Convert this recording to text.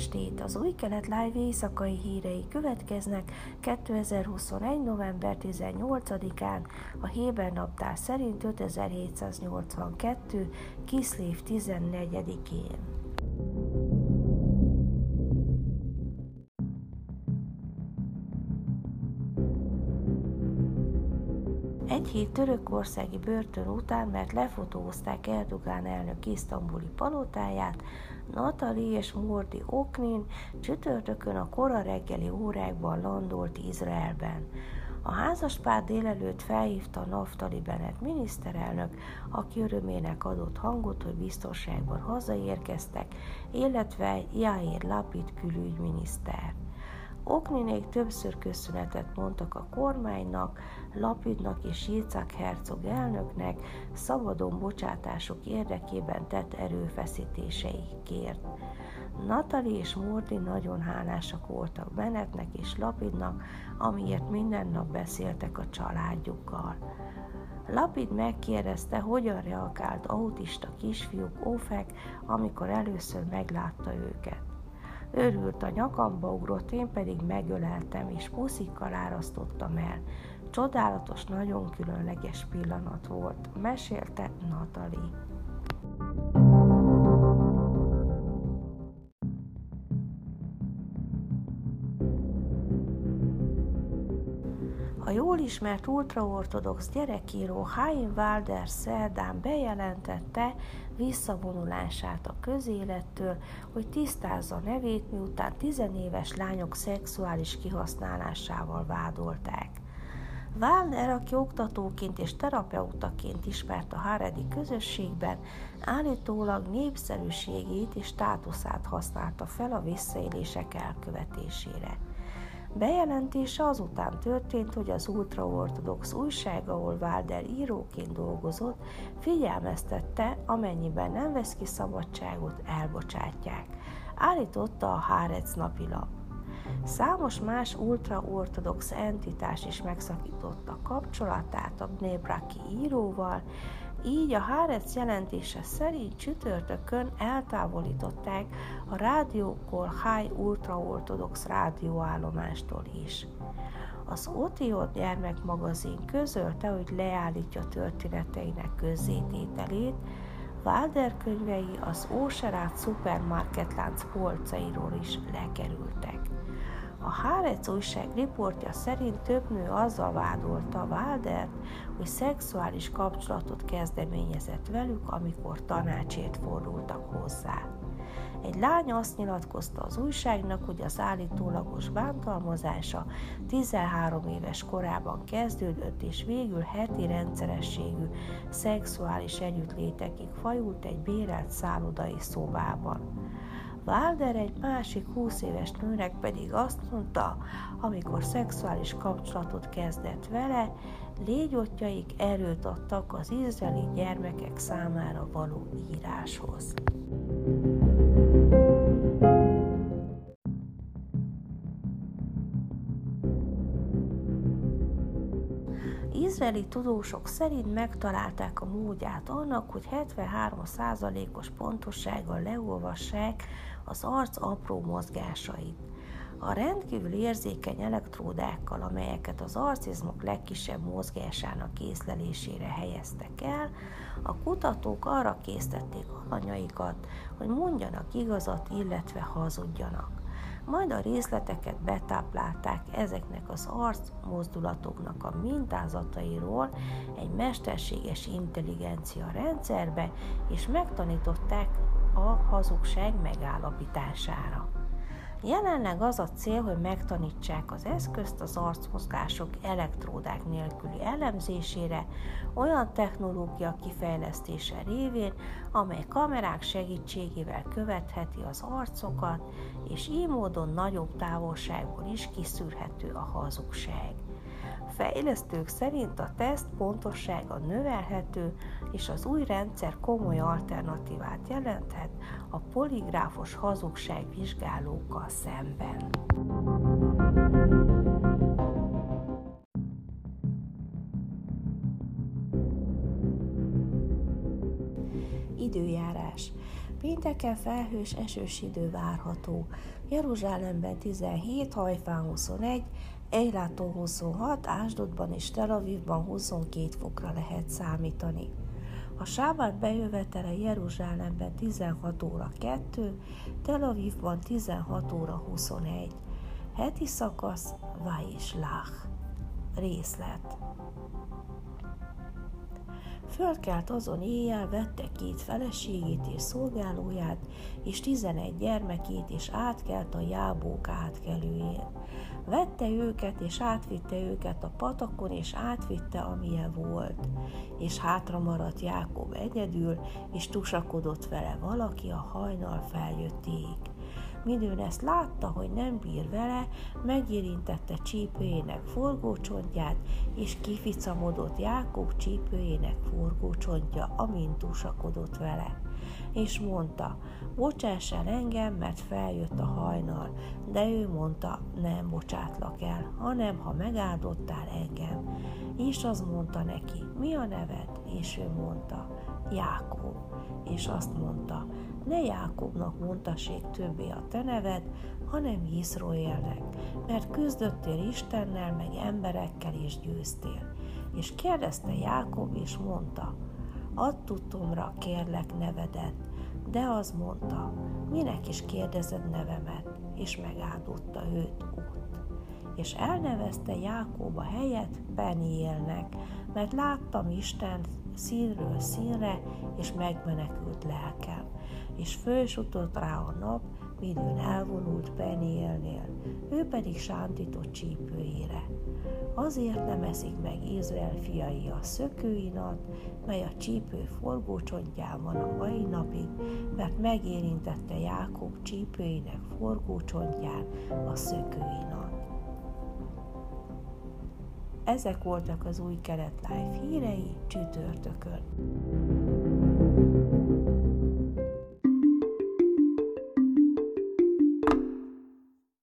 estét! Az új kelet live éjszakai hírei következnek 2021. november 18-án, a Héber naptár szerint 5782. Kiszlév 14-én. Egy hét törökországi börtön után, mert lefotózták Erdogán elnök isztambuli palotáját, Natali és Mordi Oknin csütörtökön a kora reggeli órákban landolt Izraelben. A házaspár délelőtt felhívta Naftali Bennett miniszterelnök, aki örömének adott hangot, hogy biztonságban hazaérkeztek, illetve Jair Lapid külügyminiszter. Okninék többször köszönetet mondtak a kormánynak, Lapidnak és Jicak Herzog elnöknek szabadon bocsátások érdekében tett erőfeszítéseikért. Natali és Mordi nagyon hálásak voltak Bennettnek és Lapidnak, amiért minden nap beszéltek a családjukkal. Lapid megkérdezte, hogyan reagált autista kisfiúk Ófek, amikor először meglátta őket. Örült a nyakamba ugrott, én pedig megöleltem, és puszikkal árasztottam el. Csodálatos, nagyon különleges pillanat volt, mesélte Natali. A jól ismert ultraortodox gyerekíró Haim Walder szerdán bejelentette visszavonulását a közélettől, hogy tisztázza nevét, miután tizenéves lányok szexuális kihasználásával vádolták. Wagner, aki oktatóként és terapeutaként ismert a Haredi közösségben, állítólag népszerűségét és státuszát használta fel a visszaélések elkövetésére. Bejelentése azután történt, hogy az ultraortodox újság, ahol Walder íróként dolgozott, figyelmeztette, amennyiben nem vesz ki szabadságot, elbocsátják. Állította a Hárec napilap. Számos más ultraortodox entitás is megszakította kapcsolatát a Bnébraki íróval, így a Hárec jelentése szerint csütörtökön eltávolították a Rádió Kol High ultraortodox rádióállomástól is. Az Otiot gyermekmagazin közölte, hogy leállítja történeteinek közzétételét, Wilder könyvei az Óserát szupermarketlánc polcairól is lekerültek. A Hárec újság riportja szerint több nő azzal vádolta Waldert, hogy szexuális kapcsolatot kezdeményezett velük, amikor tanácsért fordultak hozzá. Egy lány azt nyilatkozta az újságnak, hogy az állítólagos bántalmazása 13 éves korában kezdődött, és végül heti rendszerességű szexuális együttlétekig fajult egy bérelt szállodai szobában. Wilder egy másik 20 éves nőnek pedig azt mondta, amikor szexuális kapcsolatot kezdett vele, légyotjaik erőt adtak az izraeli gyermekek számára való íráshoz. Izraeli tudósok szerint megtalálták a módját annak, hogy 73%-os pontossággal leolvassák az arc apró mozgásait. A rendkívül érzékeny elektródákkal, amelyeket az arcizmok legkisebb mozgásának észlelésére helyeztek el, a kutatók arra készítették alanyaikat, hogy mondjanak igazat, illetve hazudjanak majd a részleteket betáplálták ezeknek az arc mozdulatoknak a mintázatairól egy mesterséges intelligencia rendszerbe, és megtanították a hazugság megállapítására. Jelenleg az a cél, hogy megtanítsák az eszközt az arcmozgások elektródák nélküli elemzésére, olyan technológia kifejlesztése révén, amely kamerák segítségével követheti az arcokat, és így módon nagyobb távolságból is kiszűrhető a hazugság fejlesztők szerint a teszt pontossága növelhető, és az új rendszer komoly alternatívát jelenthet a poligráfos hazugság vizsgálókkal szemben. Időjárás. Pénteken felhős esős idő várható. Jeruzsálemben 17, Hajfán 21, Eiláton 26, Ásdodban és Tel Avivban 22 fokra lehet számítani. A sábát bejövetele Jeruzsálemben 16 óra 2, Tel Avivban 16 óra 21. Heti szakasz Vaislach. Részlet. Fölkelt azon éjjel, vette két feleségét és szolgálóját, és tizenegy gyermekét, és átkelt a jábók átkelőjén. Vette őket, és átvitte őket a patakon, és átvitte, amilyen volt. És hátra maradt Jákob egyedül, és tusakodott vele valaki a hajnal feljötték. Midőn ezt látta, hogy nem bír vele, megérintette csípőjének forgócsontját, és kificamodott Jákob csípőjének forgócsontja, amint tusakodott vele. És mondta, bocsáss el engem, mert feljött a hajnal, de ő mondta, nem bocsátlak el, hanem ha megáldottál engem. És az mondta neki, mi a neved? És ő mondta, Jákob. És azt mondta, ne Jákobnak mondtassék többé a te neved, hanem Iszroélnek, mert küzdöttél Istennel, meg emberekkel is győztél. És kérdezte Jákob, és mondta, add tudtomra, kérlek nevedet, de az mondta, minek is kérdezed nevemet, és megáldotta őt ott. És elnevezte Jákob a helyet Peniélnek, mert láttam Isten színről színre, és megmenekült lelkem és fölsutott rá a nap, midőn elvonult Penielnél, ő pedig sántított csípőjére. Azért nem eszik meg Izrael fiai a szökőinat, mely a csípő forgócsontján van a mai napig, mert megérintette Jákob csípőinek forgócsontján a szökőinat. Ezek voltak az új kelet life hírei csütörtökön.